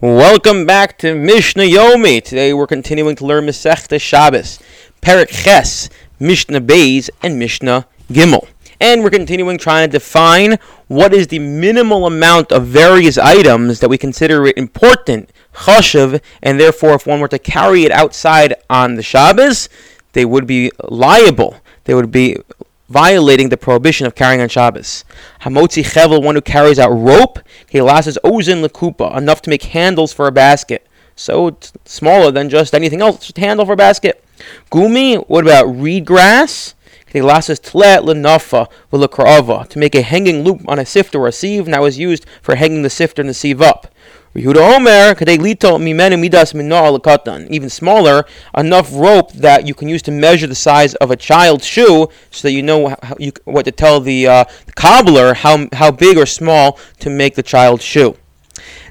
Welcome back to Mishnah Yomi. Today we're continuing to learn Masechta Shabbos, Perek Ches, Mishnah Beis, and Mishnah Gimel. And we're continuing trying to define what is the minimal amount of various items that we consider important, chashav, and therefore if one were to carry it outside on the Shabbos, they would be liable. They would be violating the prohibition of carrying on Shabbos. Hamotzi chevel, one who carries out rope, he kelasas ozin lekupa, enough to make handles for a basket. So it's smaller than just anything else, just handle for a basket. Gumi, what about reed grass? He Kelasas tlet lenafa v'lekrava, to make a hanging loop on a sift or a sieve, and that was used for hanging the sift and the sieve up. Even smaller, enough rope that you can use to measure the size of a child's shoe, so that you know how you, what to tell the, uh, the cobbler how how big or small to make the child's shoe.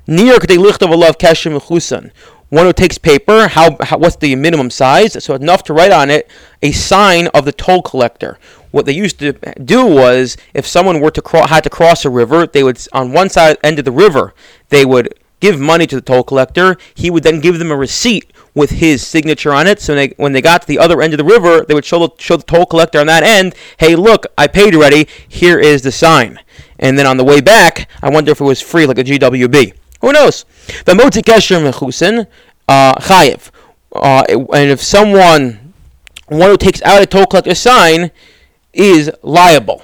Near kadei lichtov alav kesher mechusin. One who takes paper, how, how what's the minimum size? So enough to write on it a sign of the toll collector what they used to do was if someone were to cro- had to cross a river, they would on one side end of the river they would give money to the toll collector. He would then give them a receipt with his signature on it. So they, when they got to the other end of the river, they would show the, show the toll collector on that end, hey, look, I paid already. Here is the sign. And then on the way back, I wonder if it was free like a GWB. Who knows? The motzi kesher mechusin uh, chayiv. Uh, and if someone, one who takes out a toll collector sign, is liable.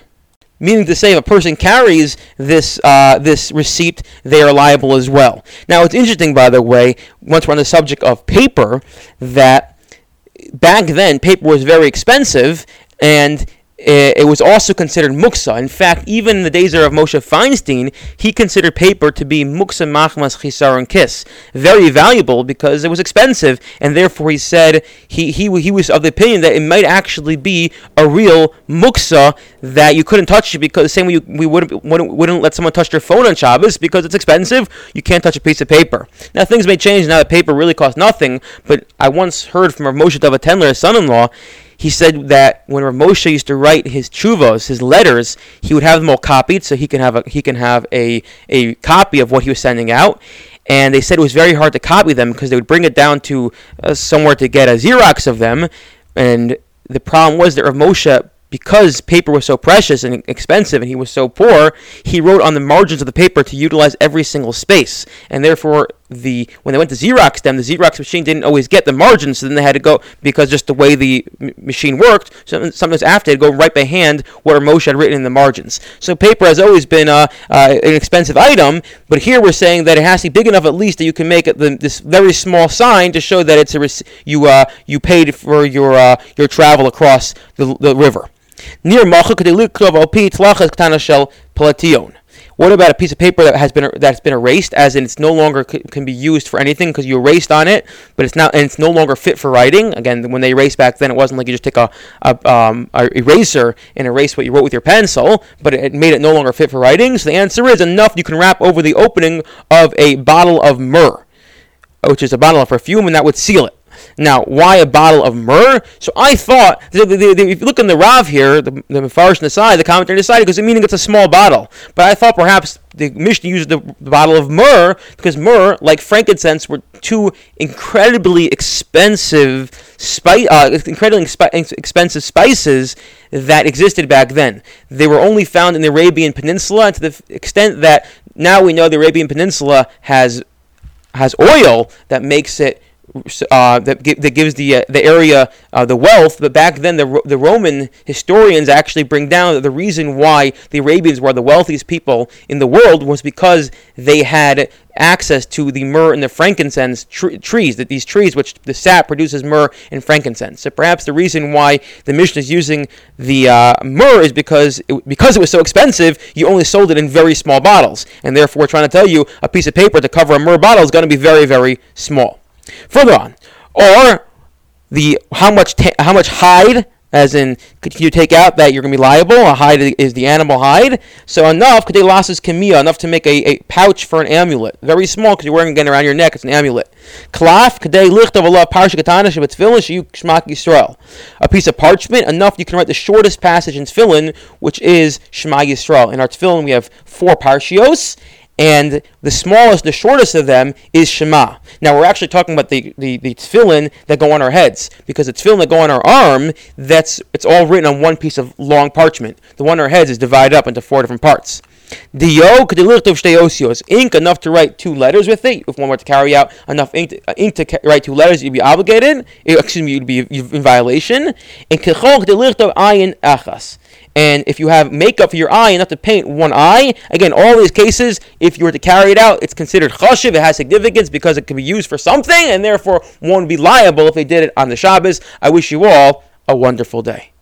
Meaning to say, if a person carries this uh, this receipt, they are liable as well. Now, it's interesting, by the way, once we're on the subject of paper, that back then paper was very expensive, and Eh, it was also considered muksa. In fact, even in the days of Moshe Feinstein, he considered paper to be muksa machmas chisar kiss, very valuable because it was expensive, and therefore he said he, he, he was of the opinion that it might actually be a real muksa that you couldn't touch it because the same way you, we wouldn't, wouldn't, wouldn't let someone touch their phone on Shabbos because it's expensive, you can't touch a piece of paper. Now things may change now that paper really costs nothing, but I once heard from Moshe David Tendler, his son-in-law, he said that when Moshe used to write his chuvos, his letters, he would have them all copied so he can have a, he can have a, a copy of what he was sending out. And they said it was very hard to copy them because they would bring it down to uh, somewhere to get a Xerox of them. And the problem was that Rav Moshe because paper was so precious and expensive and he was so poor, he wrote on the margins of the paper to utilize every single space. And therefore, the when they went to Xerox them, the Xerox machine didn't always get the margins, so then they had to go because just the way the m- machine worked. So sometimes after they'd go right by hand what Moshe had written in the margins. So paper has always been uh, uh, an expensive item, but here we're saying that it has to be big enough at least that you can make the, this very small sign to show that it's a rec- you uh, you paid for your uh, your travel across the, the river. Near plation. What about a piece of paper that has been that's been erased, as in it's no longer c- can be used for anything because you erased on it, but it's now and it's no longer fit for writing. Again, when they erased back then, it wasn't like you just take a, a, um, a eraser and erase what you wrote with your pencil, but it, it made it no longer fit for writing. So the answer is enough. You can wrap over the opening of a bottle of myrrh, which is a bottle of perfume, and that would seal it. Now, why a bottle of myrrh? So I thought, the, the, the, if you look in the Rav here, the, the Mefarish on the the commentary decided because it meaning it's a small bottle. But I thought perhaps the Mishnah used the, the bottle of myrrh because myrrh, like frankincense, were two incredibly expensive spice, uh, incredibly expensive spices that existed back then. They were only found in the Arabian Peninsula, to the extent that now we know the Arabian Peninsula has has oil that makes it uh, that, that gives the uh, the area uh, the wealth. But back then, the, the Roman historians actually bring down that the reason why the Arabians were the wealthiest people in the world was because they had access to the myrrh and the frankincense tr- trees. That these trees, which the sap produces myrrh and frankincense. So perhaps the reason why the Mishnah is using the uh, myrrh is because it, because it was so expensive, you only sold it in very small bottles, and therefore we're trying to tell you a piece of paper to cover a myrrh bottle is going to be very very small. Further on, or the how much ta- how much hide, as in could you take out that you're going to be liable? A hide is the animal hide. So enough, they losses kamia, enough to make a, a pouch for an amulet. Very small because you're wearing it again around your neck. It's an amulet. Klaf kadei lichtov alav parsha katana shebitefillin sheyu Shema Yisrael. A piece of parchment enough you can write the shortest passage in tefillin, which is Shema Yisrael. In our tefillin we have four parshios and the smallest, the shortest of them is Shema. Now we're actually talking about the, the, the tefillin that go on our heads, because the tefillin that go on our arm, that's it's all written on one piece of long parchment. The one on our heads is divided up into four different parts. The yoke, the yo osios, ink enough to write two letters with it. If one were to carry out enough ink to, uh, ink to write two letters, you'd be obligated. Eh, excuse me, you'd be in violation. And kechol ayin achas. And if you have makeup for your eye, enough to paint one eye, again, all these cases, if you were to carry it out, it's considered chashiv. It has significance because it can be used for something, and therefore one would be liable if they did it on the Shabbos. I wish you all a wonderful day.